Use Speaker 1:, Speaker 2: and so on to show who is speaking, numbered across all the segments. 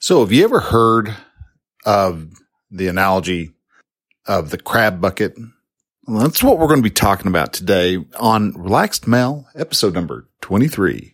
Speaker 1: So have you ever heard of the analogy of the crab bucket? Well, that's what we're going to be talking about today on Relaxed Male, episode number 23.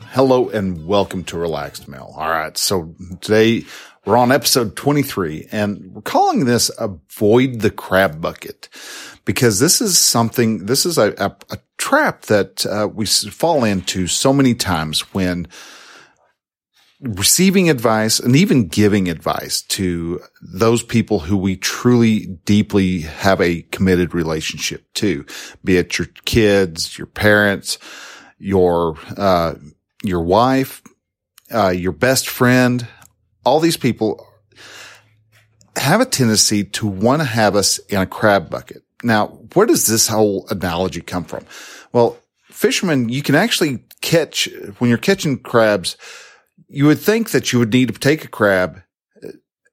Speaker 1: hello and welcome to Relaxed Male. All right. So today we're on episode 23 and we're calling this avoid the crab bucket because this is something, this is a, a, a trap that uh, we fall into so many times when receiving advice and even giving advice to those people who we truly deeply have a committed relationship to, be it your kids, your parents, your, uh, your wife, uh, your best friend, all these people have a tendency to want to have us in a crab bucket. Now, where does this whole analogy come from? Well, fishermen, you can actually catch, when you're catching crabs, you would think that you would need to take a crab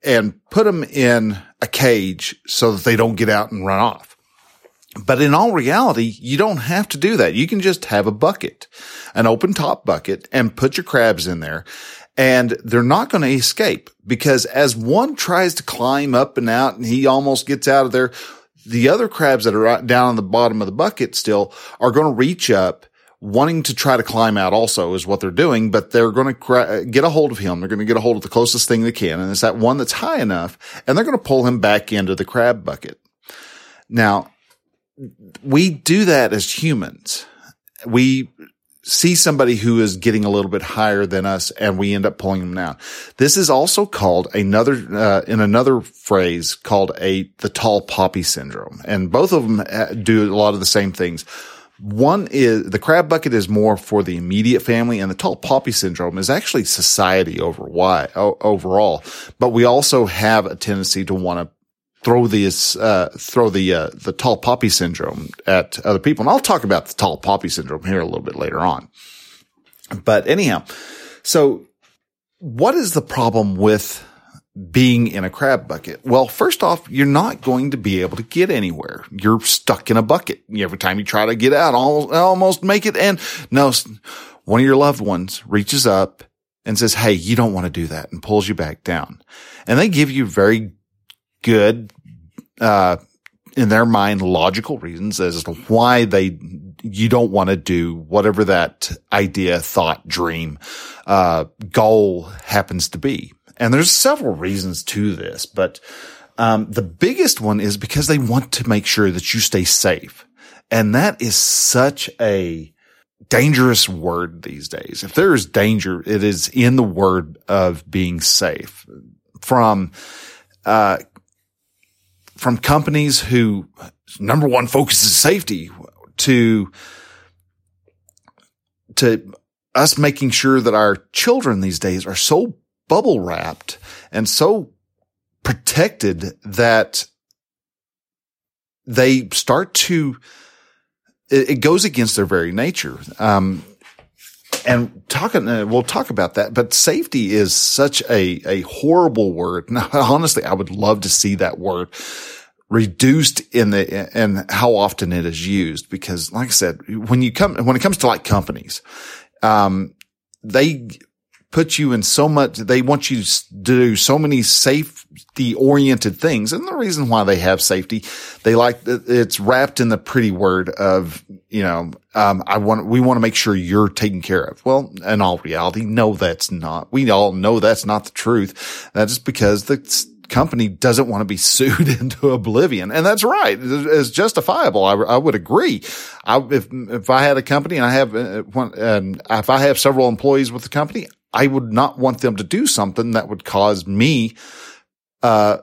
Speaker 1: and put them in a cage so that they don't get out and run off. But in all reality, you don't have to do that. You can just have a bucket, an open top bucket and put your crabs in there and they're not going to escape because as one tries to climb up and out and he almost gets out of there, the other crabs that are down on the bottom of the bucket still are going to reach up wanting to try to climb out also is what they're doing, but they're going to get a hold of him. They're going to get a hold of the closest thing they can. And it's that one that's high enough and they're going to pull him back into the crab bucket. Now, we do that as humans. We see somebody who is getting a little bit higher than us and we end up pulling them down. This is also called another, uh, in another phrase called a, the tall poppy syndrome. And both of them uh, do a lot of the same things. One is the crab bucket is more for the immediate family and the tall poppy syndrome is actually society over why, overall. But we also have a tendency to want to throw this, uh, throw the, uh, the tall poppy syndrome at other people. And I'll talk about the tall poppy syndrome here a little bit later on. But anyhow, so what is the problem with being in a crab bucket? Well, first off, you're not going to be able to get anywhere. You're stuck in a bucket. Every time you try to get out, almost, almost make it. And no, one of your loved ones reaches up and says, Hey, you don't want to do that and pulls you back down. And they give you very good, uh, in their mind, logical reasons as to why they, you don't want to do whatever that idea, thought, dream, uh, goal happens to be. And there's several reasons to this, but, um, the biggest one is because they want to make sure that you stay safe. And that is such a dangerous word these days. If there is danger, it is in the word of being safe from, uh, from companies who number one focus is safety to, to us making sure that our children these days are so bubble wrapped and so protected that they start to, it, it goes against their very nature. Um, and talking, uh, we'll talk about that, but safety is such a, a horrible word. Now, honestly, I would love to see that word reduced in the, and how often it is used. Because like I said, when you come, when it comes to like companies, um, they put you in so much, they want you to do so many safety oriented things. And the reason why they have safety, they like, it's wrapped in the pretty word of, you know, um, I want, we want to make sure you're taken care of. Well, in all reality, no, that's not, we all know that's not the truth. That's because the company doesn't want to be sued into oblivion. And that's right. It's justifiable. I, I would agree. I, if, if I had a company and I have, uh, one, and if I have several employees with the company, I would not want them to do something that would cause me, uh,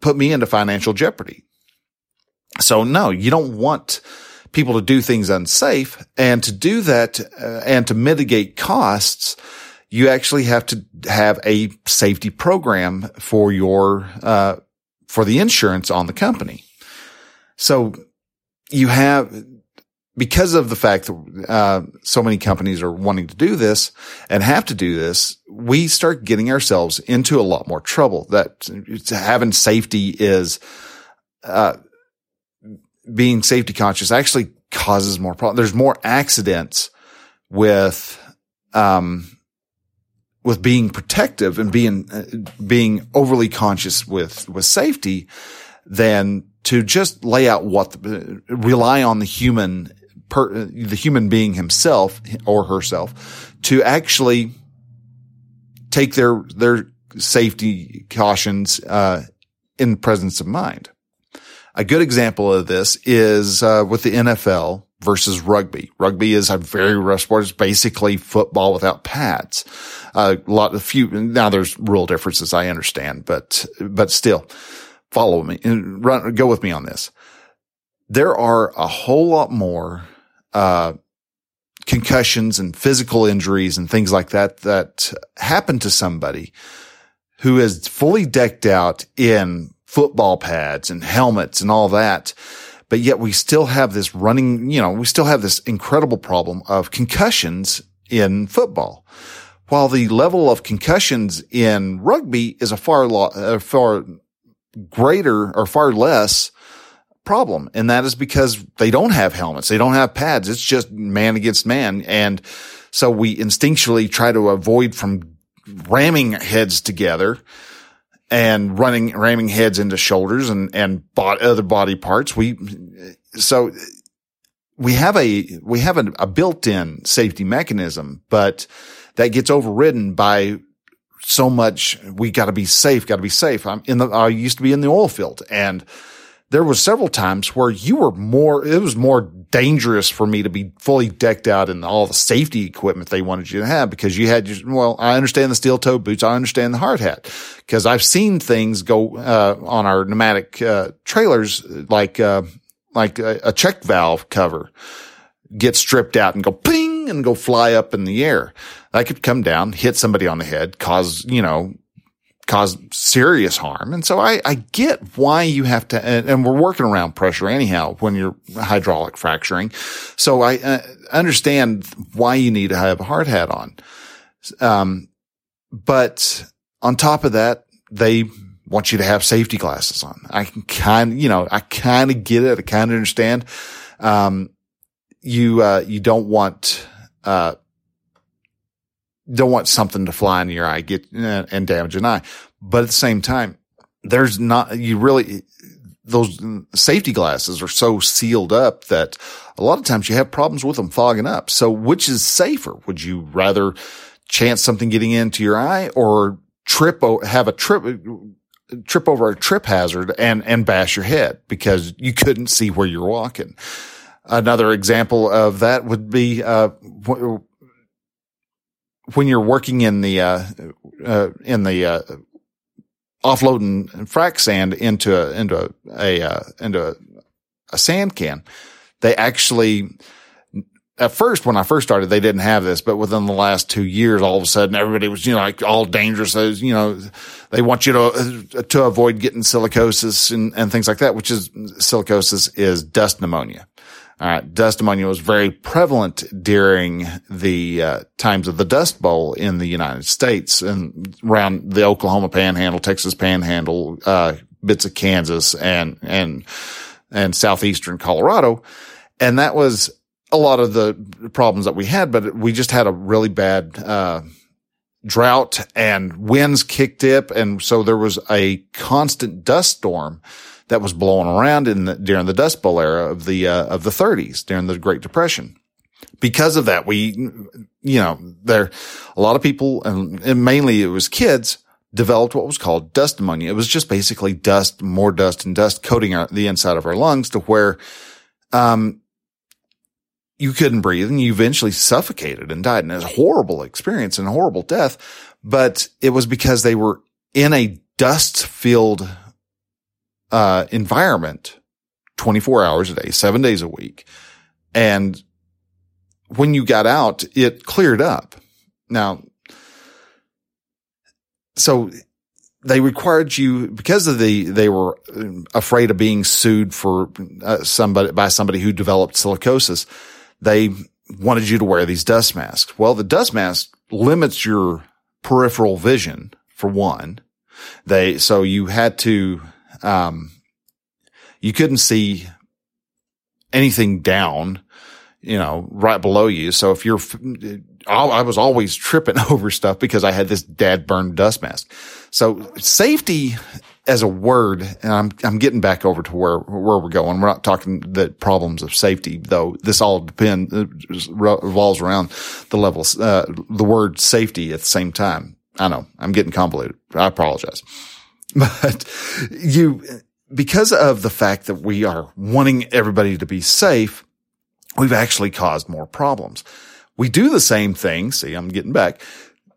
Speaker 1: put me into financial jeopardy. So no, you don't want people to do things unsafe and to do that uh, and to mitigate costs. You actually have to have a safety program for your, uh, for the insurance on the company. So you have, because of the fact that uh, so many companies are wanting to do this and have to do this, we start getting ourselves into a lot more trouble. That having safety is uh, being safety conscious actually causes more problems. There's more accidents with um, with being protective and being uh, being overly conscious with with safety than to just lay out what the, rely on the human per, the human being himself or herself to actually take their their safety cautions uh, in presence of mind. A good example of this is uh, with the NFL versus rugby. Rugby is a very rough sport. It's basically football without pads. A lot of few now there's rule differences. I understand, but but still, follow me and run go with me on this. There are a whole lot more uh, concussions and physical injuries and things like that that happen to somebody who is fully decked out in football pads and helmets and all that. But yet we still have this running, you know, we still have this incredible problem of concussions in football. While the level of concussions in rugby is a far, lo- far greater or far less problem. And that is because they don't have helmets. They don't have pads. It's just man against man. And so we instinctually try to avoid from ramming heads together and running, ramming heads into shoulders and, and other body parts. We, so we have a, we have a, a built-in safety mechanism, but that gets overridden by so much. We got to be safe, got to be safe. I'm in the, I used to be in the oil field and there was several times where you were more, it was more dangerous for me to be fully decked out in all the safety equipment they wanted you to have because you had, your, well, I understand the steel toe boots. I understand the hard hat because I've seen things go, uh, on our pneumatic, uh, trailers like, uh, like a, a check valve cover get stripped out and go ping and go fly up in the air. That could come down, hit somebody on the head, cause, you know, cause serious harm. And so I, I get why you have to, and, and, we're working around pressure anyhow when you're hydraulic fracturing. So I uh, understand why you need to have a hard hat on. Um, but on top of that, they want you to have safety glasses on. I can kind you know, I kind of get it. I kind of understand. Um, you, uh, you don't want, uh, don't want something to fly in your eye, get and damage an eye. But at the same time, there's not, you really, those safety glasses are so sealed up that a lot of times you have problems with them fogging up. So which is safer? Would you rather chance something getting into your eye or trip, have a trip, trip over a trip hazard and, and bash your head because you couldn't see where you're walking? Another example of that would be, uh, when you're working in the uh, uh, in the uh, offloading frac sand into a into a, a uh, into a, a, sand can, they actually at first when I first started they didn't have this, but within the last two years, all of a sudden everybody was you know like all dangerous. You know, they want you to to avoid getting silicosis and and things like that, which is silicosis is dust pneumonia. Right. Dust pneumonia was very prevalent during the uh, times of the Dust Bowl in the United States and around the Oklahoma panhandle, Texas panhandle, uh, bits of Kansas and, and, and southeastern Colorado. And that was a lot of the problems that we had, but we just had a really bad, uh, drought and winds kicked up. And so there was a constant dust storm that was blowing around in the, during the Dust Bowl era of the, uh, of the thirties during the Great Depression. Because of that, we, you know, there, a lot of people and, and mainly it was kids developed what was called dust pneumonia. It was just basically dust, more dust and dust coating our, the inside of our lungs to where, um, you couldn't breathe and you eventually suffocated and died. And it was a horrible experience and a horrible death. But it was because they were in a dust filled uh, environment 24 hours a day, seven days a week. And when you got out, it cleared up. Now, so they required you because of the they were afraid of being sued for uh, somebody by somebody who developed silicosis. They wanted you to wear these dust masks. Well, the dust mask limits your peripheral vision for one. They so you had to um, you couldn't see anything down, you know, right below you. So if you're, I was always tripping over stuff because I had this dad burned dust mask. So safety as a word, and I'm, I'm getting back over to where, where we're going. We're not talking the problems of safety, though this all depends, revolves around the levels, uh, the word safety at the same time. I know I'm getting convoluted. I apologize, but you, because of the fact that we are wanting everybody to be safe, we've actually caused more problems. We do the same thing. See, I'm getting back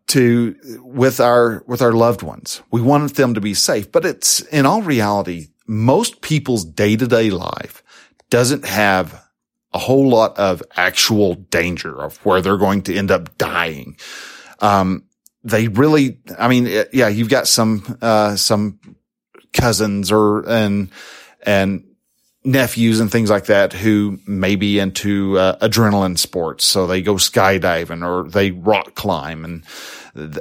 Speaker 1: to with our, with our loved ones. We want them to be safe, but it's in all reality, most people's day to day life doesn't have a whole lot of actual danger of where they're going to end up dying. Um, they really, I mean, yeah, you've got some, uh, some cousins or, and, and nephews and things like that who may be into uh, adrenaline sports. So they go skydiving or they rock climb and,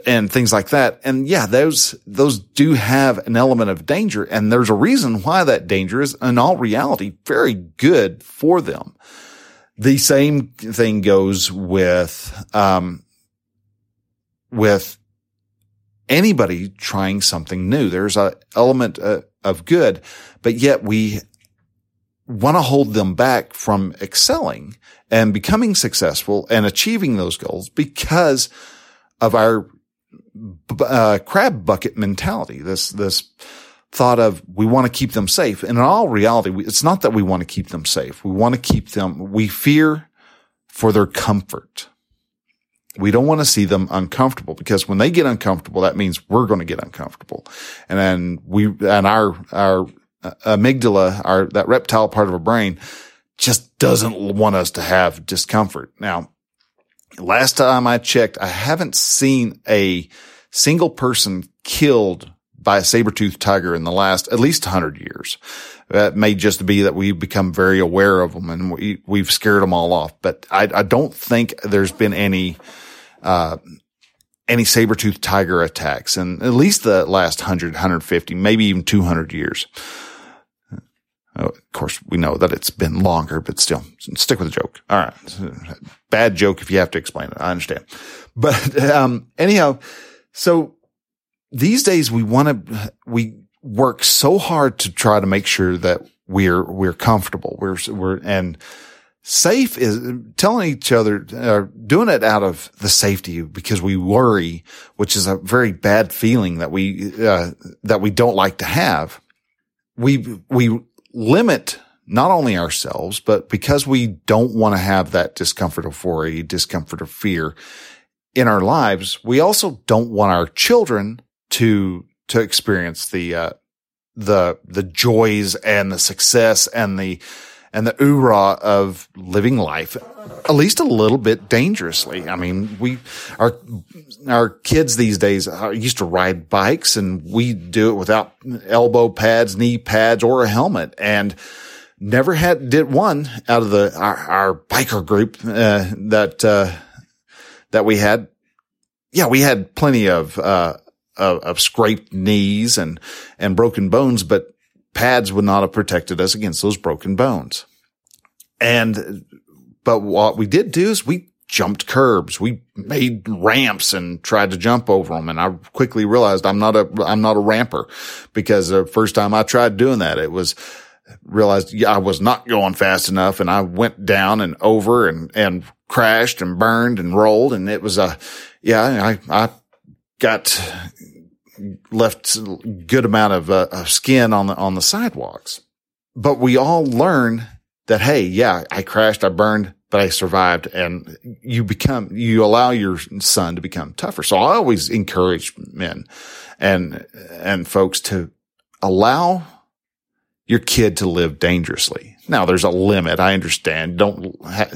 Speaker 1: and things like that. And yeah, those, those do have an element of danger. And there's a reason why that danger is in all reality very good for them. The same thing goes with, um, with anybody trying something new. There's an element uh, of good, but yet we want to hold them back from excelling and becoming successful and achieving those goals because of our uh, crab bucket mentality. This, this thought of we want to keep them safe. And in all reality, we, it's not that we want to keep them safe. We want to keep them, we fear for their comfort. We don't want to see them uncomfortable because when they get uncomfortable, that means we're going to get uncomfortable. And then we, and our, our uh, amygdala, our, that reptile part of our brain just doesn't want us to have discomfort. Now, last time I checked, I haven't seen a single person killed by a saber-toothed tiger in the last at least 100 years. That may just be that we've become very aware of them and we, we've scared them all off. But I, I don't think there's been any uh, any saber-toothed tiger attacks in at least the last 100, 150, maybe even 200 years. Uh, of course, we know that it's been longer, but still stick with the joke. All right. Bad joke if you have to explain it. I understand. But, um, anyhow, so these days we want to, we work so hard to try to make sure that we're, we're comfortable. We're, we're, and, safe is telling each other, uh, doing it out of the safety because we worry, which is a very bad feeling that we, uh, that we don't like to have. We, we limit not only ourselves, but because we don't want to have that discomfort of worry, discomfort of fear in our lives, we also don't want our children to, to experience the, uh, the, the joys and the success and the, and the oorah of living life at least a little bit dangerously. I mean, we, our, our kids these days used to ride bikes and we do it without elbow pads, knee pads, or a helmet. And never had, did one out of the, our, our biker group, uh, that, uh, that we had. Yeah, we had plenty of, uh, of, of scraped knees and, and broken bones, but pads would not have protected us against those broken bones. And, but what we did do is we jumped curbs. We made ramps and tried to jump over them. And I quickly realized I'm not a, I'm not a ramper because the first time I tried doing that, it was, realized yeah, I was not going fast enough and I went down and over and, and crashed and burned and rolled. And it was a, yeah, I, I got left good amount of, uh, of skin on the, on the sidewalks. But we all learn that, Hey, yeah, I crashed, I burned, but I survived and you become, you allow your son to become tougher. So I always encourage men and, and folks to allow your kid to live dangerously. Now there's a limit. I understand. Don't, ha-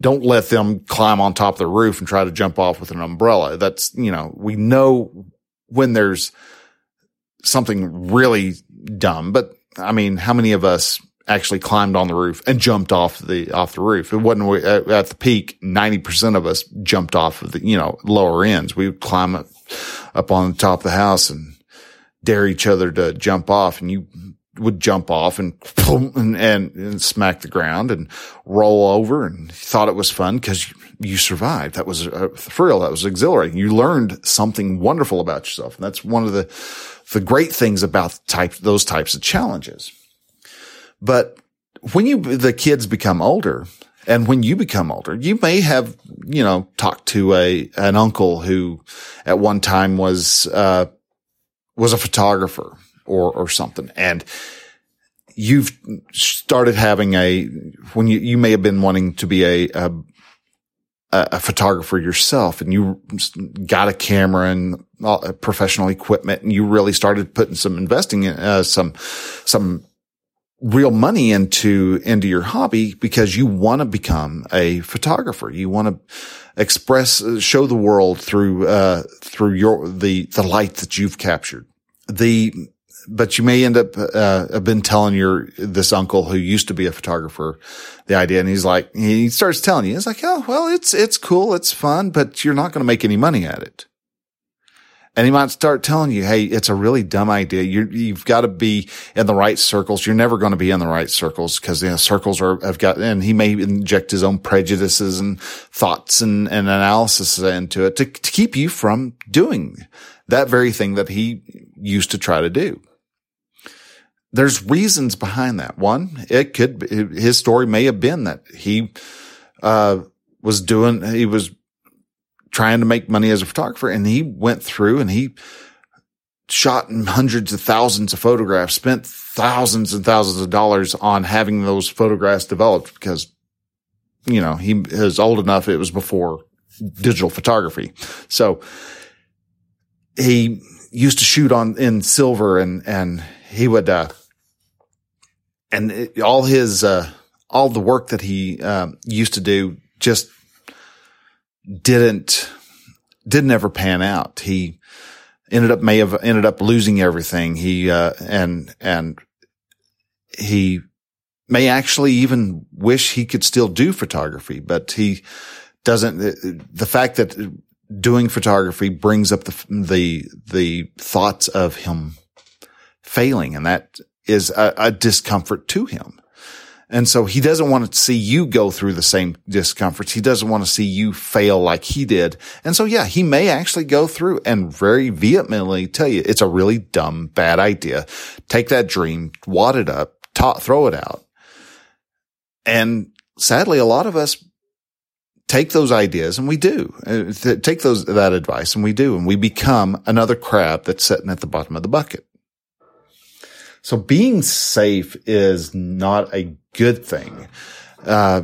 Speaker 1: don't let them climb on top of the roof and try to jump off with an umbrella. That's, you know, we know when there's something really dumb, but I mean, how many of us actually climbed on the roof and jumped off the, off the roof? It wasn't uh, at the peak. 90% of us jumped off of the, you know, lower ends. We would climb up, up on the top of the house and dare each other to jump off and you would jump off and, and, and, and smack the ground and roll over and thought it was fun because you survived. That was a thrill. That was exhilarating. You learned something wonderful about yourself. And that's one of the, the great things about type, those types of challenges. But when you, the kids become older and when you become older, you may have, you know, talked to a, an uncle who at one time was, uh, was a photographer or, or something. And you've started having a, when you, you may have been wanting to be a, a, a photographer yourself and you got a camera and professional equipment and you really started putting some investing in, uh, some, some real money into, into your hobby because you want to become a photographer. You want to express, show the world through, uh, through your, the, the light that you've captured. The, but you may end up, uh, have been telling your, this uncle who used to be a photographer the idea. And he's like, he starts telling you, it's like, oh, well, it's, it's cool. It's fun, but you're not going to make any money at it. And he might start telling you, Hey, it's a really dumb idea. you have got to be in the right circles. You're never going to be in the right circles because you know, circles are, have got, and he may inject his own prejudices and thoughts and, and analysis into it to, to keep you from doing that very thing that he used to try to do there's reasons behind that. One, it could, his story may have been that he, uh, was doing, he was trying to make money as a photographer and he went through and he shot hundreds of thousands of photographs, spent thousands and thousands of dollars on having those photographs developed because, you know, he is old enough. It was before digital photography. So he used to shoot on in silver and, and he would, uh, and it, all his, uh, all the work that he, um, used to do just didn't, didn't ever pan out. He ended up, may have ended up losing everything. He, uh, and, and he may actually even wish he could still do photography, but he doesn't, the fact that doing photography brings up the, the, the thoughts of him failing and that is a, a discomfort to him. And so he doesn't want to see you go through the same discomforts. He doesn't want to see you fail like he did. And so, yeah, he may actually go through and very vehemently tell you it's a really dumb, bad idea. Take that dream, wad it up, ta- throw it out. And sadly, a lot of us take those ideas and we do uh, take those, that advice and we do, and we become another crab that's sitting at the bottom of the bucket. So being safe is not a good thing. Uh,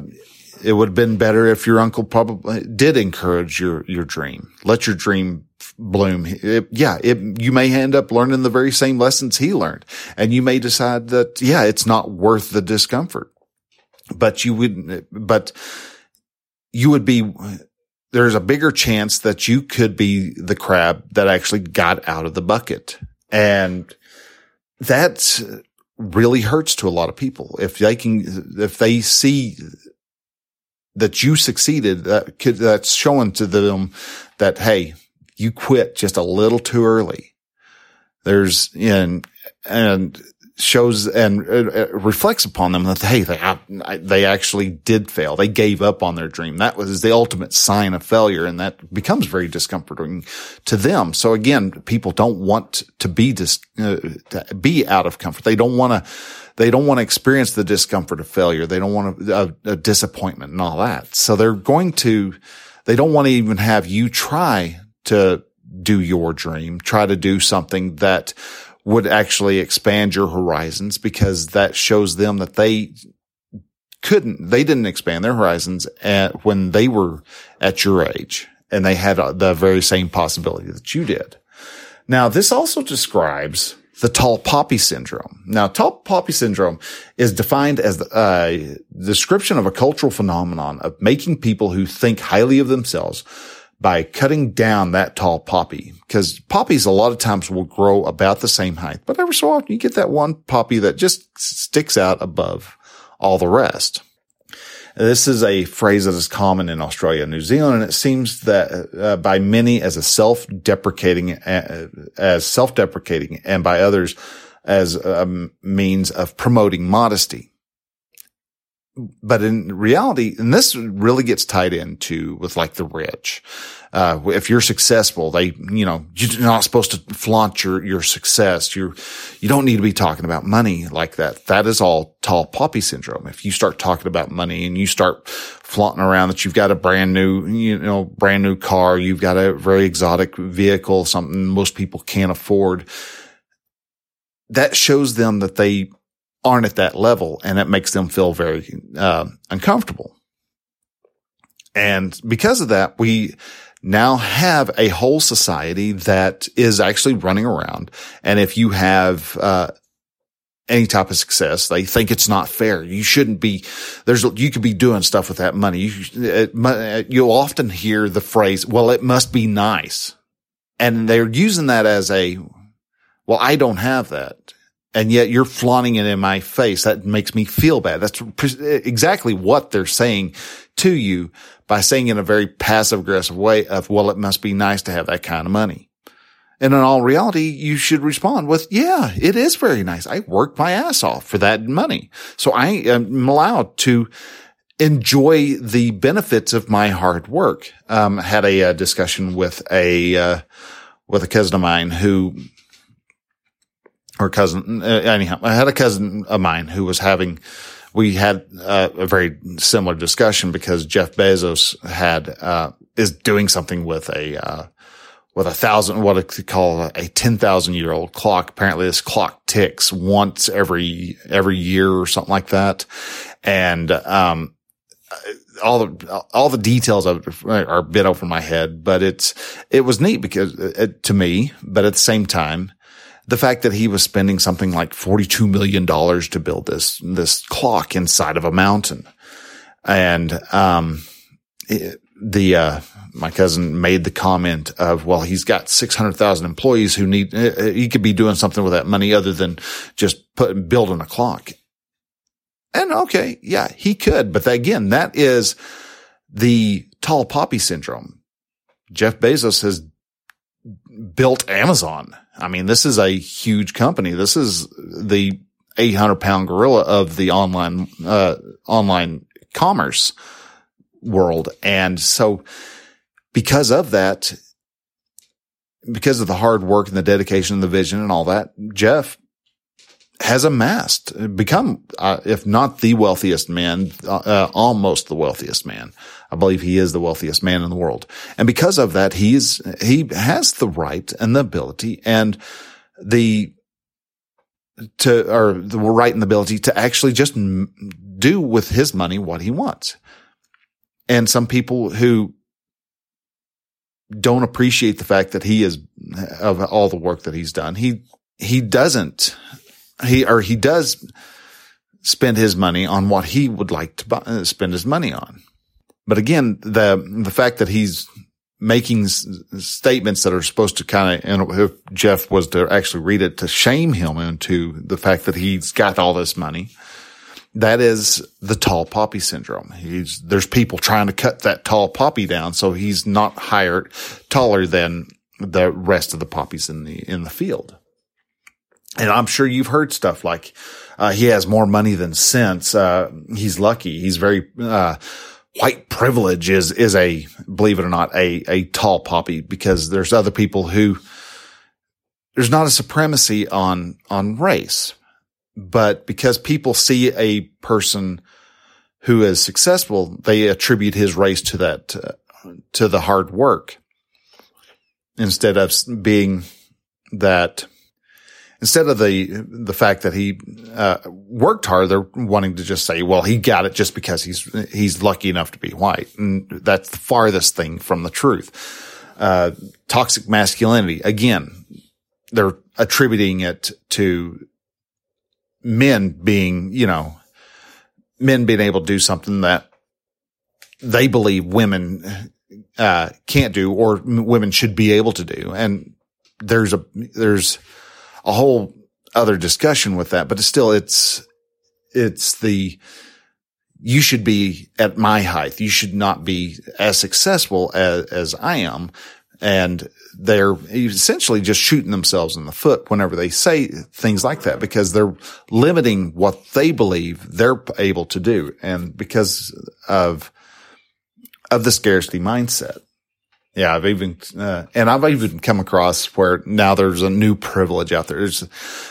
Speaker 1: it would have been better if your uncle probably did encourage your, your dream. Let your dream bloom. It, yeah, it, you may end up learning the very same lessons he learned and you may decide that, yeah, it's not worth the discomfort, but you would, but you would be, there's a bigger chance that you could be the crab that actually got out of the bucket. And that really hurts to a lot of people. If they can, if they see that you succeeded, that could, that's showing to them that, Hey, you quit just a little too early. There's, and, and shows and uh, reflects upon them that hey they they actually did fail. They gave up on their dream. That was the ultimate sign of failure and that becomes very discomforting to them. So again people don't want to be dis, uh, to be out of comfort. They don't want to they don't want to experience the discomfort of failure. They don't want a, a, a disappointment and all that. So they're going to they don't want to even have you try to do your dream try to do something that would actually expand your horizons because that shows them that they couldn't, they didn't expand their horizons at when they were at your age and they had the very same possibility that you did. Now, this also describes the tall poppy syndrome. Now, tall poppy syndrome is defined as a uh, description of a cultural phenomenon of making people who think highly of themselves by cutting down that tall poppy. Because poppies a lot of times will grow about the same height, but every so often you get that one poppy that just sticks out above all the rest. This is a phrase that is common in Australia and New Zealand, and it seems that uh, by many as a self-deprecating, uh, as self-deprecating, and by others as a means of promoting modesty. But in reality, and this really gets tied into with like the rich uh, if you're successful, they, you know, you're not supposed to flaunt your, your success. You're, you don't need to be talking about money like that. That is all tall poppy syndrome. If you start talking about money and you start flaunting around that you've got a brand new, you know, brand new car, you've got a very exotic vehicle, something most people can't afford, that shows them that they aren't at that level and it makes them feel very, uh, uncomfortable. And because of that, we, now have a whole society that is actually running around. And if you have, uh, any type of success, they think it's not fair. You shouldn't be, there's, you could be doing stuff with that money. You, it, you'll often hear the phrase, well, it must be nice. And they're using that as a, well, I don't have that. And yet you're flaunting it in my face. That makes me feel bad. That's exactly what they're saying to you by saying in a very passive aggressive way of, well, it must be nice to have that kind of money. And in all reality, you should respond with, yeah, it is very nice. I worked my ass off for that money. So I am allowed to enjoy the benefits of my hard work. Um, had a, uh, discussion with a, uh, with a cousin of mine who, or cousin, uh, anyhow, I had a cousin of mine who was having, we had uh, a very similar discussion because Jeff Bezos had uh, is doing something with a uh, with a thousand what they call a ten thousand year old clock. Apparently, this clock ticks once every every year or something like that, and um, all the all the details of it are a bit over my head. But it's it was neat because it, uh, to me, but at the same time the fact that he was spending something like $42 million to build this, this clock inside of a mountain. And, um, it, the, uh, my cousin made the comment of, well, he's got 600,000 employees who need, uh, uh, he could be doing something with that money other than just put, building a clock. And okay. Yeah, he could. But again, that is the tall poppy syndrome. Jeff Bezos has built Amazon. I mean, this is a huge company. This is the 800 pound gorilla of the online, uh, online commerce world. And so because of that, because of the hard work and the dedication and the vision and all that, Jeff has amassed, become, uh, if not the wealthiest man, uh, uh, almost the wealthiest man. I believe he is the wealthiest man in the world. And because of that, he's, he has the right and the ability and the, to, or the right and the ability to actually just do with his money what he wants. And some people who don't appreciate the fact that he is of all the work that he's done. He, he doesn't he or he does spend his money on what he would like to buy, uh, spend his money on. But again, the the fact that he's making s- statements that are supposed to kind of, if Jeff was to actually read it, to shame him into the fact that he's got all this money. That is the tall poppy syndrome. He's, there's people trying to cut that tall poppy down. So he's not higher, taller than the rest of the poppies in the, in the field. And I'm sure you've heard stuff like, uh, he has more money than sense. Uh, he's lucky. He's very, uh, white privilege is, is a, believe it or not, a, a tall poppy because there's other people who, there's not a supremacy on, on race, but because people see a person who is successful, they attribute his race to that, uh, to the hard work instead of being that instead of the the fact that he uh, worked hard, they're wanting to just say, "Well, he got it just because he's he's lucky enough to be white," and that's the farthest thing from the truth. Uh, toxic masculinity again. they're attributing it to men being, you know, men being able to do something that they believe women uh, can't do or women should be able to do. And there's a there's a whole other discussion with that, but still it's it's the you should be at my height. You should not be as successful as, as I am. And they're essentially just shooting themselves in the foot whenever they say things like that because they're limiting what they believe they're able to do. And because of, of the scarcity mindset. Yeah, I've even, uh, and I've even come across where now there's a new privilege out there. There's,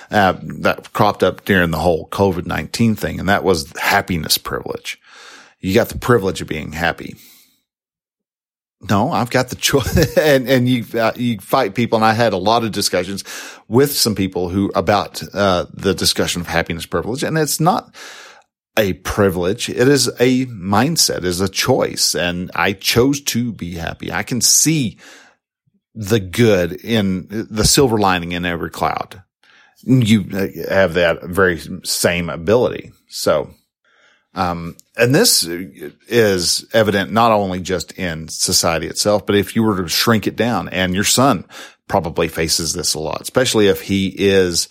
Speaker 1: uh, that cropped up during the whole COVID-19 thing. And that was happiness privilege. You got the privilege of being happy. No, I've got the choice and, and you, uh, you fight people. And I had a lot of discussions with some people who about, uh, the discussion of happiness privilege. And it's not, a privilege. It is a mindset, it is a choice. And I chose to be happy. I can see the good in the silver lining in every cloud. You have that very same ability. So, um, and this is evident not only just in society itself, but if you were to shrink it down and your son probably faces this a lot, especially if he is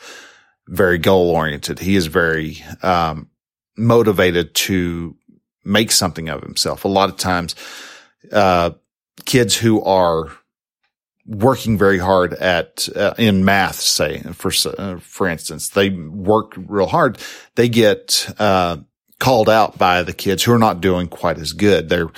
Speaker 1: very goal oriented. He is very, um, motivated to make something of himself. A lot of times, uh, kids who are working very hard at uh, in math, say for uh, for instance, they work real hard. They get uh, called out by the kids who are not doing quite as good. They're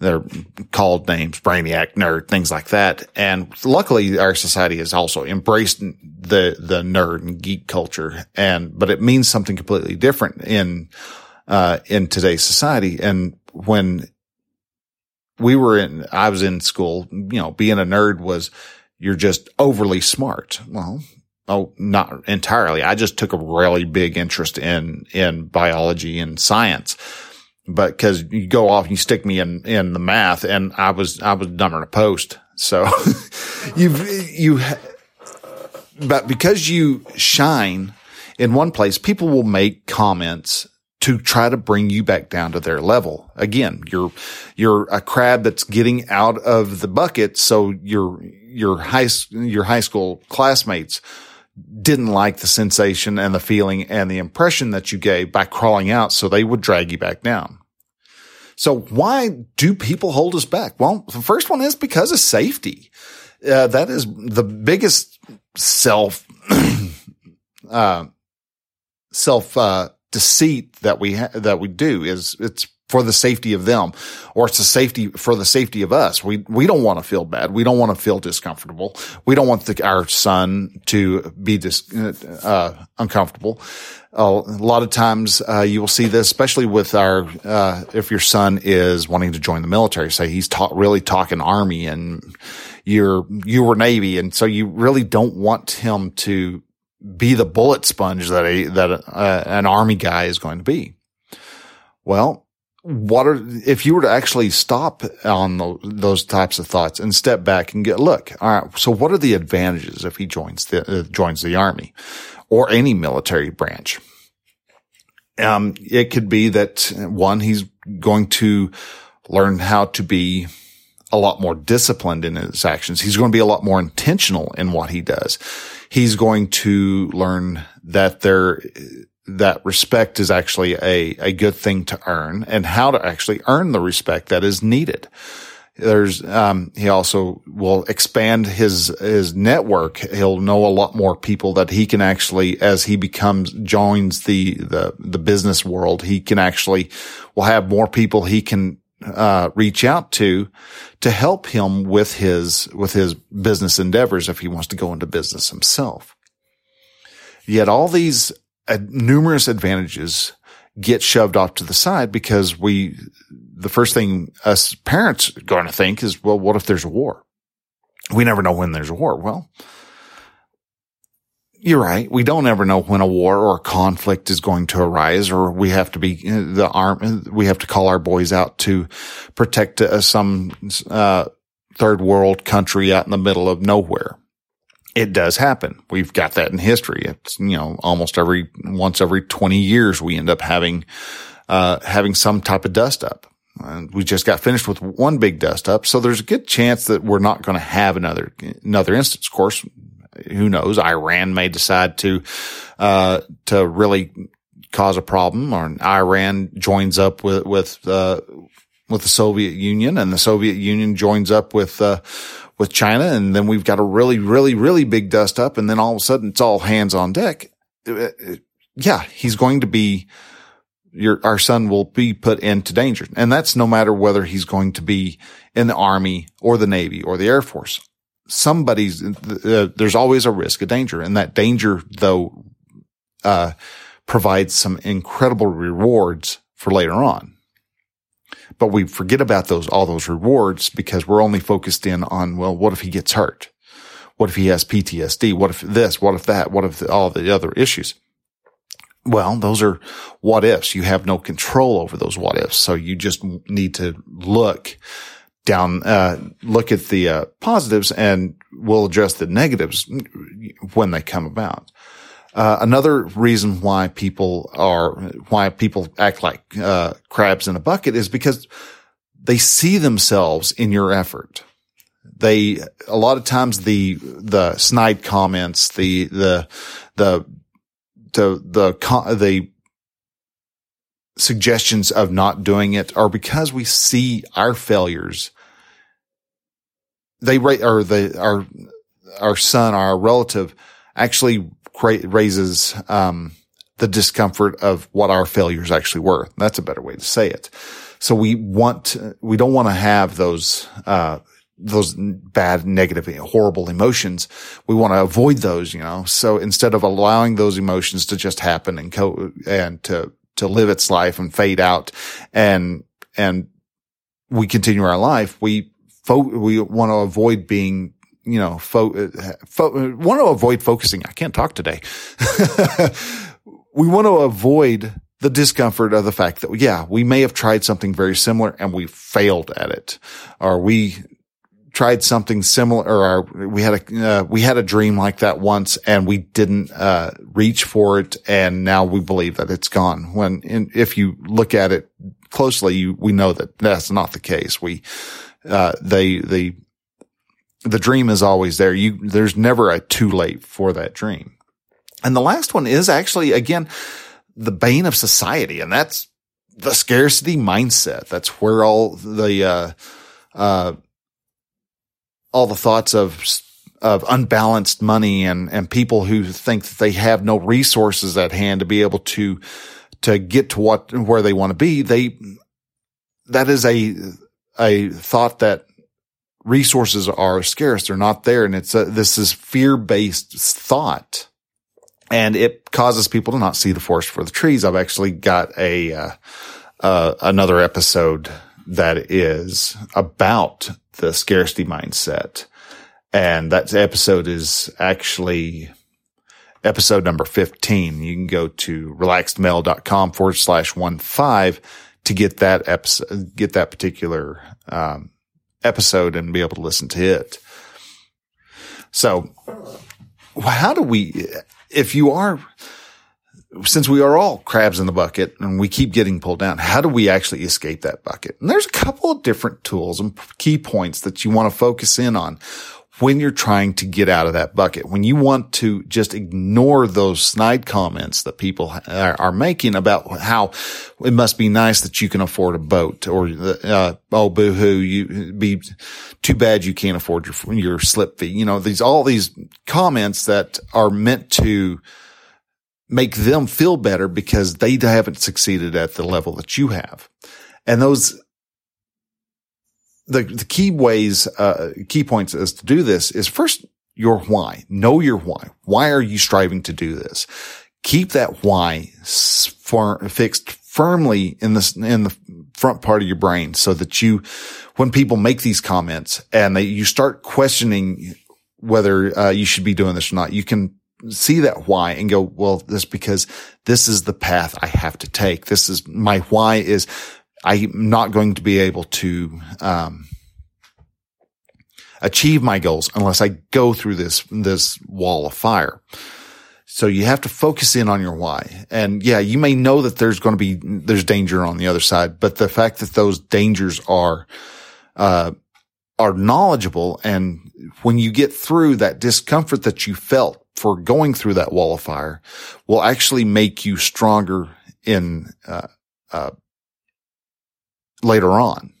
Speaker 1: they're called names, brainiac, nerd, things like that. And luckily, our society has also embraced the the nerd and geek culture. And but it means something completely different in uh, in today's society. And when we were in, I was in school, you know, being a nerd was you're just overly smart. Well, Oh, not entirely. I just took a really big interest in, in biology and science. But cause you go off and you stick me in, in the math and I was, I was dumber than a post. So you've, you, but because you shine in one place, people will make comments to try to bring you back down to their level. Again, you're, you're a crab that's getting out of the bucket. So your, your high, your high school classmates didn't like the sensation and the feeling and the impression that you gave by crawling out. So they would drag you back down. So why do people hold us back? Well, the first one is because of safety. Uh, that is the biggest self, uh, self, uh, deceit that we, ha- that we do is it's for the safety of them or it's a safety for the safety of us. We, we don't want to feel bad. We don't want to feel discomfortable. We don't want the, our son to be dis, uh, uncomfortable. Uh, a lot of times, uh, you will see this, especially with our, uh, if your son is wanting to join the military, say he's ta- really talking army and you're, you were Navy. And so you really don't want him to be the bullet sponge that a, that a, uh, an army guy is going to be. Well, what are, if you were to actually stop on the, those types of thoughts and step back and get, look, all right. So what are the advantages if he joins the, uh, joins the army or any military branch? Um, it could be that one, he's going to learn how to be a lot more disciplined in his actions. He's going to be a lot more intentional in what he does. He's going to learn that there that respect is actually a, a good thing to earn and how to actually earn the respect that is needed. There's, um, he also will expand his, his network. He'll know a lot more people that he can actually, as he becomes, joins the, the, the business world, he can actually, will have more people he can, uh, reach out to, to help him with his, with his business endeavors if he wants to go into business himself. Yet all these uh, numerous advantages get shoved off to the side because we, the first thing us parents are going to think is, well, what if there's a war? We never know when there's a war. Well, you're right. We don't ever know when a war or a conflict is going to arise, or we have to be the arm. We have to call our boys out to protect uh, some uh, third world country out in the middle of nowhere. It does happen. We've got that in history. It's, you know, almost every, once every 20 years, we end up having, uh, having some type of dust up. And we just got finished with one big dust up. So there's a good chance that we're not going to have another, another instance. Of course, who knows? Iran may decide to, uh, to really cause a problem or Iran joins up with, with, uh, with the Soviet Union and the Soviet Union joins up with, uh, with China. And then we've got a really, really, really big dust up. And then all of a sudden it's all hands on deck. Uh, yeah, he's going to be, your, our son will be put into danger. And that's no matter whether he's going to be in the army or the navy or the air force. Somebody's, uh, there's always a risk of danger. And that danger, though, uh, provides some incredible rewards for later on. But we forget about those, all those rewards because we're only focused in on, well, what if he gets hurt? What if he has PTSD? What if this? What if that? What if the, all the other issues? Well, those are what ifs. You have no control over those what ifs. So you just need to look down, uh, look at the uh, positives and we'll address the negatives when they come about. Uh, another reason why people are, why people act like, uh, crabs in a bucket is because they see themselves in your effort. They, a lot of times the, the snide comments, the, the, the, the, the, the suggestions of not doing it are because we see our failures. They, or the, our, our son, our relative actually raises um, the discomfort of what our failures actually were. That's a better way to say it. So we want, we don't want to have those, uh, those bad, negative, horrible emotions. We want to avoid those, you know. So instead of allowing those emotions to just happen and co and to to live its life and fade out, and and we continue our life, we we want to avoid being you know, fo- fo- want to avoid focusing. I can't talk today. we want to avoid the discomfort of the fact that, yeah, we may have tried something very similar and we failed at it, or we tried something similar, or our, we had a uh, we had a dream like that once and we didn't uh, reach for it, and now we believe that it's gone. When in, if you look at it closely, you, we know that that's not the case. We uh, they the the dream is always there. You, there's never a too late for that dream. And the last one is actually, again, the bane of society. And that's the scarcity mindset. That's where all the, uh, uh, all the thoughts of, of unbalanced money and, and people who think that they have no resources at hand to be able to, to get to what, where they want to be. They, that is a, a thought that resources are scarce. They're not there. And it's a, this is fear based thought and it causes people to not see the forest for the trees. I've actually got a, uh, uh, another episode that is about the scarcity mindset. And that episode is actually episode number 15. You can go to relaxedmale.com forward slash one five to get that episode, get that particular, um, episode and be able to listen to it. So how do we, if you are, since we are all crabs in the bucket and we keep getting pulled down, how do we actually escape that bucket? And there's a couple of different tools and key points that you want to focus in on when you're trying to get out of that bucket, when you want to just ignore those snide comments that people are, making about how it must be nice that you can afford a boat or, uh, oh, boo hoo, you be too bad you can't afford your, your slip fee. You know, these, all these comments that are meant to, make them feel better because they haven't succeeded at the level that you have. And those the, the key ways, uh, key points as to do this is first your why. Know your why. Why are you striving to do this? Keep that why for, fixed firmly in the, in the front part of your brain so that you, when people make these comments and they, you start questioning whether uh, you should be doing this or not, you can see that why and go, well, this because this is the path I have to take. This is my why is I'm not going to be able to, um, achieve my goals unless I go through this, this wall of fire. So you have to focus in on your why. And yeah, you may know that there's going to be, there's danger on the other side, but the fact that those dangers are, uh, are knowledgeable. And when you get through that discomfort that you felt for going through that wall of fire will actually make you stronger in, uh, uh, later on.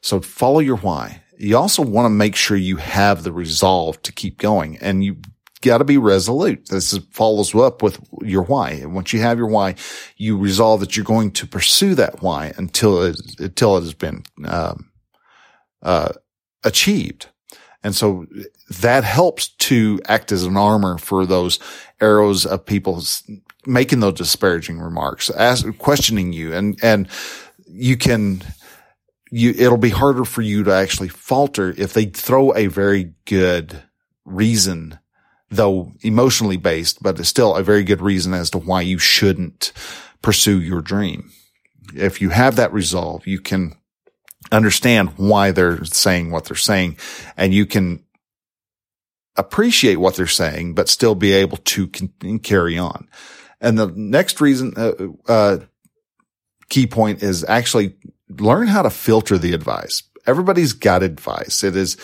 Speaker 1: So follow your why. You also want to make sure you have the resolve to keep going and you got to be resolute. This is, follows up with your why. And Once you have your why, you resolve that you're going to pursue that why until it, until it has been, um, uh, achieved. And so that helps to act as an armor for those arrows of people making those disparaging remarks, as questioning you and, and you can, you, it'll be harder for you to actually falter if they throw a very good reason, though emotionally based, but it's still a very good reason as to why you shouldn't pursue your dream. If you have that resolve, you can understand why they're saying what they're saying and you can appreciate what they're saying, but still be able to con- carry on. And the next reason, uh, uh, key point is actually learn how to filter the advice. Everybody's got advice. It is,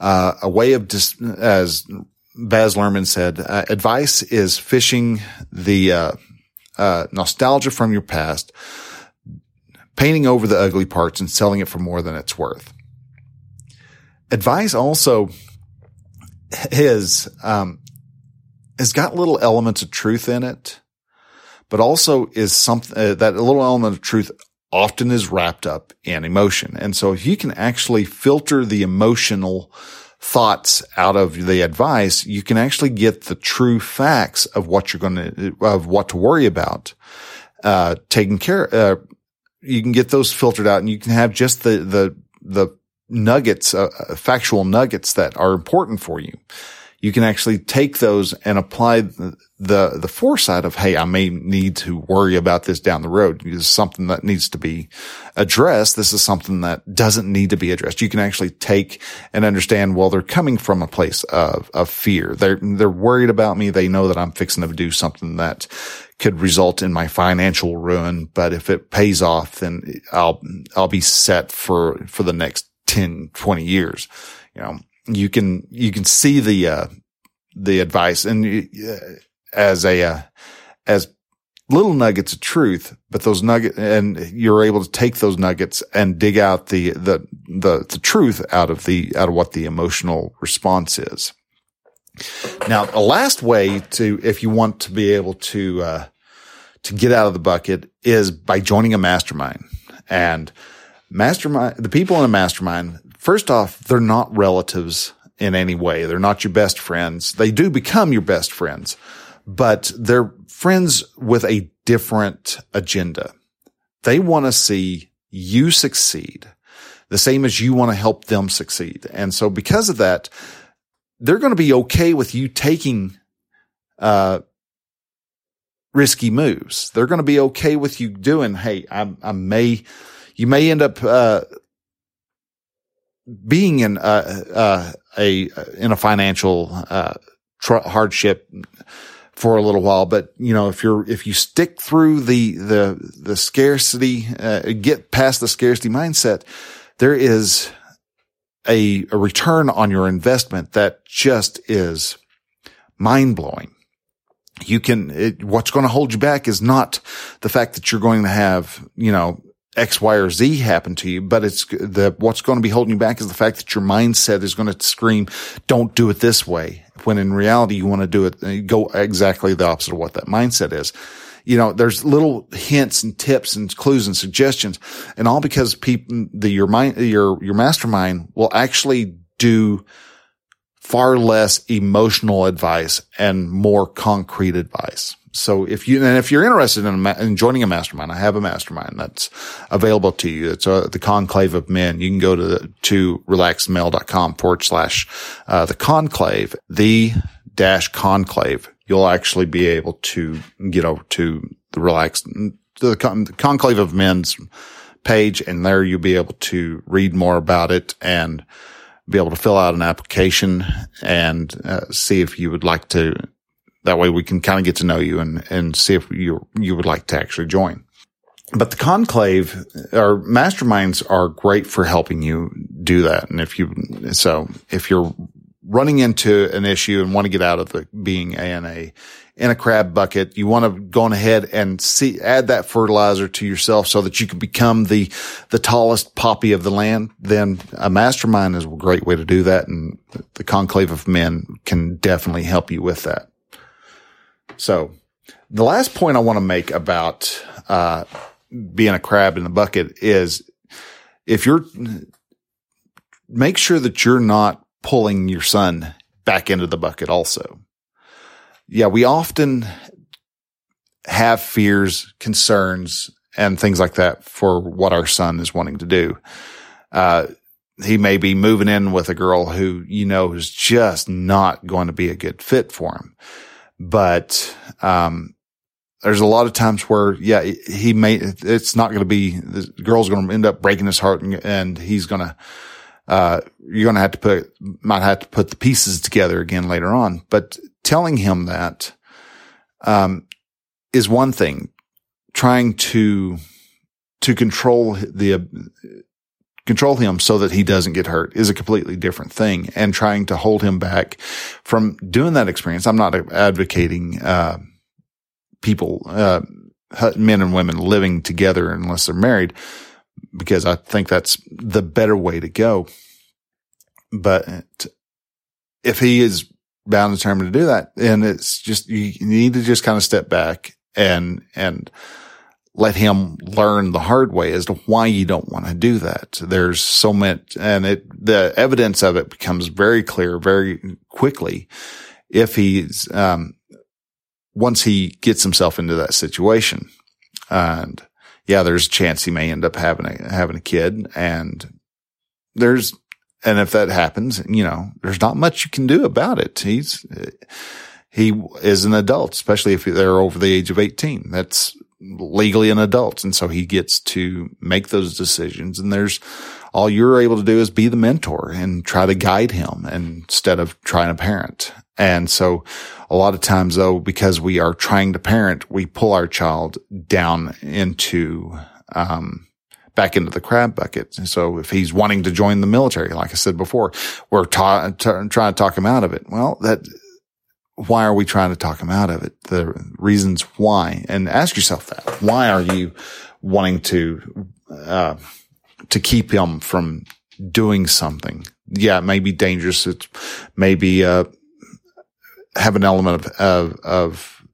Speaker 1: uh, a way of dis- as Baz Luhrmann said, uh, advice is fishing the, uh, uh, nostalgia from your past painting over the ugly parts and selling it for more than it's worth. Advice also is, um, has got little elements of truth in it, but also is something uh, that a little element of truth often is wrapped up in emotion. And so if you can actually filter the emotional thoughts out of the advice, you can actually get the true facts of what you're going to, of what to worry about, uh, taken care, uh, you can get those filtered out and you can have just the, the, the nuggets, uh, factual nuggets that are important for you. You can actually take those and apply the, the, the foresight of, Hey, I may need to worry about this down the road. This is something that needs to be addressed. This is something that doesn't need to be addressed. You can actually take and understand, well, they're coming from a place of, of fear. They're, they're worried about me. They know that I'm fixing to do something that could result in my financial ruin. But if it pays off, then I'll, I'll be set for, for the next 10, 20 years. You know, you can, you can see the, uh, the advice and uh, as a, uh, as little nuggets of truth, but those nuggets, and you're able to take those nuggets and dig out the, the, the, the truth out of the, out of what the emotional response is. Now, the last way to, if you want to be able to, uh, to get out of the bucket is by joining a mastermind and mastermind, the people in a mastermind, first off, they're not relatives in any way. They're not your best friends. They do become your best friends, but they're friends with a different agenda. They want to see you succeed the same as you want to help them succeed. And so because of that, they're going to be okay with you taking, uh, risky moves. They're going to be okay with you doing, Hey, I, I may, you may end up, uh, being in, uh, uh, a, in a financial, uh, tr- hardship for a little while. But, you know, if you're, if you stick through the, the, the scarcity, uh, get past the scarcity mindset, there is a, a return on your investment that just is mind blowing you can, it, what's going to hold you back is not the fact that you're going to have, you know, X, Y, or Z happen to you, but it's the, what's going to be holding you back is the fact that your mindset is going to scream, don't do it this way. When in reality, you want to do it, uh, go exactly the opposite of what that mindset is. You know, there's little hints and tips and clues and suggestions and all because people, the, your mind, your, your mastermind will actually do far less emotional advice and more concrete advice. So if you, and if you're interested in, in joining a mastermind, I have a mastermind that's available to you. It's uh, the conclave of men. You can go to, the, to relaxedmale.com forward slash, uh, the conclave, the dash conclave. You'll actually be able to get over to the relaxed, the, con- the conclave of men's page. And there you'll be able to read more about it and, be able to fill out an application and uh, see if you would like to. That way we can kind of get to know you and, and see if you, you would like to actually join. But the conclave or masterminds are great for helping you do that. And if you, so if you're running into an issue and want to get out of the being ANA in a crab bucket. You want to go on ahead and see, add that fertilizer to yourself so that you can become the, the tallest poppy of the land. Then a mastermind is a great way to do that. And the conclave of men can definitely help you with that. So the last point I want to make about, uh, being a crab in the bucket is if you're, make sure that you're not pulling your son back into the bucket also yeah, we often have fears, concerns, and things like that for what our son is wanting to do. Uh, he may be moving in with a girl who, you know, is just not going to be a good fit for him. But, um, there's a lot of times where, yeah, he may, it's not going to be, the girl's going to end up breaking his heart and, and he's going to, uh, you're going to have to put, might have to put the pieces together again later on. But telling him that, um, is one thing. Trying to, to control the, uh, control him so that he doesn't get hurt is a completely different thing. And trying to hold him back from doing that experience. I'm not advocating, uh, people, uh, men and women living together unless they're married because I think that's the better way to go. But if he is bound and determined to do that, and it's just, you need to just kind of step back and, and let him learn the hard way as to why you don't want to do that. There's so much, and it, the evidence of it becomes very clear very quickly if he's, um, once he gets himself into that situation. And yeah, there's a chance he may end up having a, having a kid and there's, and if that happens, you know, there's not much you can do about it. He's, he is an adult, especially if they're over the age of 18. That's legally an adult. And so he gets to make those decisions. And there's all you're able to do is be the mentor and try to guide him instead of trying to parent. And so a lot of times though, because we are trying to parent, we pull our child down into, um, back into the crab bucket. So if he's wanting to join the military, like I said before, we're ta- t- trying to talk him out of it. Well, that, why are we trying to talk him out of it? The reasons why and ask yourself that. Why are you wanting to, uh, to keep him from doing something? Yeah, it may be dangerous. It may be, uh, have an element of, of, of,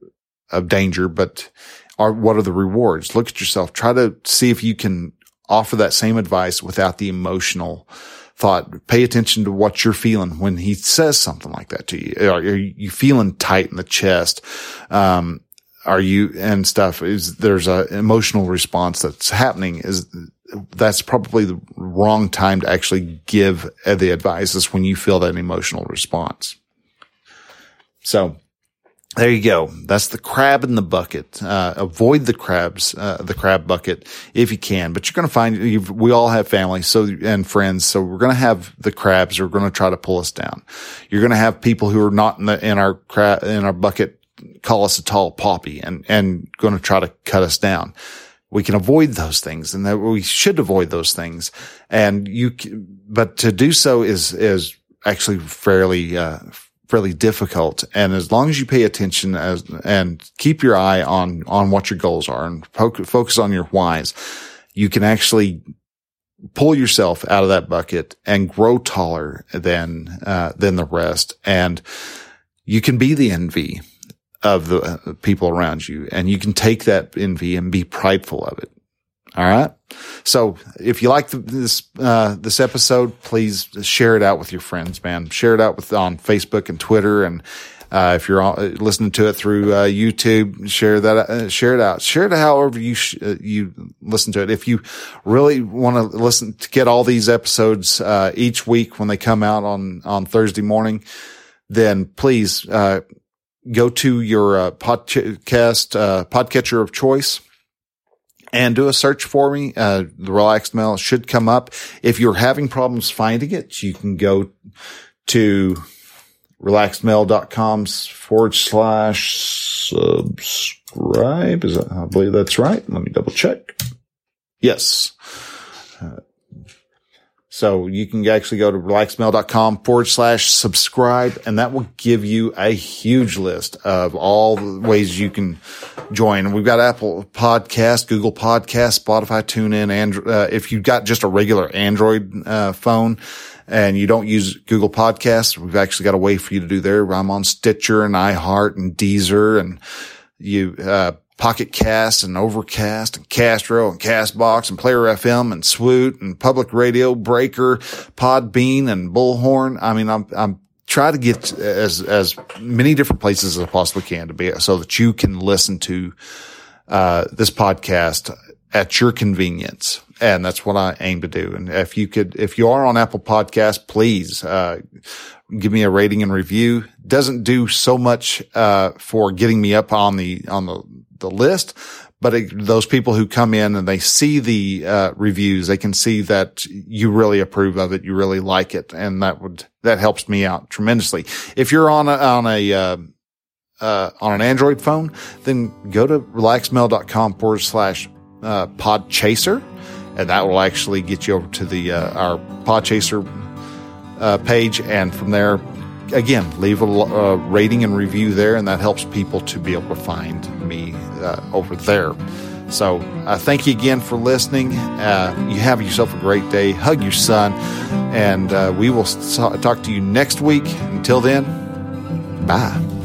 Speaker 1: of danger, but are, what are the rewards? Look at yourself. Try to see if you can offer that same advice without the emotional thought. Pay attention to what you're feeling when he says something like that to you. Are, you feeling tight in the chest? Um, are you and stuff is there's a emotional response that's happening is that's probably the wrong time to actually give the advice is when you feel that emotional response. So there you go. That's the crab in the bucket. Uh, avoid the crabs, uh, the crab bucket if you can, but you're going to find we all have families so and friends. So we're going to have the crabs who are going to try to pull us down. You're going to have people who are not in, the, in our crab, in our bucket call us a tall poppy and, and going to try to cut us down. We can avoid those things and that we should avoid those things. And you, but to do so is, is actually fairly, uh, fairly difficult. And as long as you pay attention as, and keep your eye on, on what your goals are and focus on your whys, you can actually pull yourself out of that bucket and grow taller than, uh, than the rest. And you can be the envy of the uh, people around you and you can take that envy and be prideful of it. All right. So if you like this, uh, this episode, please share it out with your friends, man. Share it out with on Facebook and Twitter. And, uh, if you're uh, listening to it through, uh, YouTube, share that, uh, share it out, share it however you, sh- uh, you listen to it. If you really want to listen to get all these episodes, each week when they come out on, on Thursday morning, then please, go to your, podcast, podcatcher of choice and do a search for me. Uh, the Relaxed Male should come up. If you're having problems finding it, you can go to relaxedmale.com forward slash subscribe. Is that, I believe that's right. Let me double check. Yes. Uh, so you can actually go to relaxedmale.com forward slash subscribe and that will give you a huge list of all the ways you can join. We've got Apple podcast, Google podcast, Spotify, TuneIn, Android. Uh, if you've got just a regular Android, uh, phone, and you don't use Google Podcasts, we've actually got a way for you to do there. I'm on Stitcher and iHeart and Deezer and you, uh, Pocket Cast and Overcast and Castro and Castbox and Player FM and Swoot and Public Radio, Breaker, Podbean and Bullhorn. I mean, I'm, I'm trying to get as, as many different places as I possibly can to be so that you can listen to, uh, this podcast at your convenience. And that's what I aim to do. And if you could, if you are on Apple Podcast, please, uh, give me a rating and review. Doesn't do so much, uh, for getting me up on the, on the, the list, but it, those people who come in and they see the, uh, reviews, they can see that you really approve of it. You really like it. And that would, that helps me out tremendously. If you're on a, on a, uh, uh, on an Android phone, then go to relaxedmale.com forward slash, uh, podchaser and that will actually get you over to the uh, our Podchaser uh, page, and from there, again, leave a uh, rating and review there, and that helps people to be able to find me uh, over there. So, uh, thank you again for listening. Uh, you have yourself a great day. Hug your son, and we will talk to you next week. Until then, bye.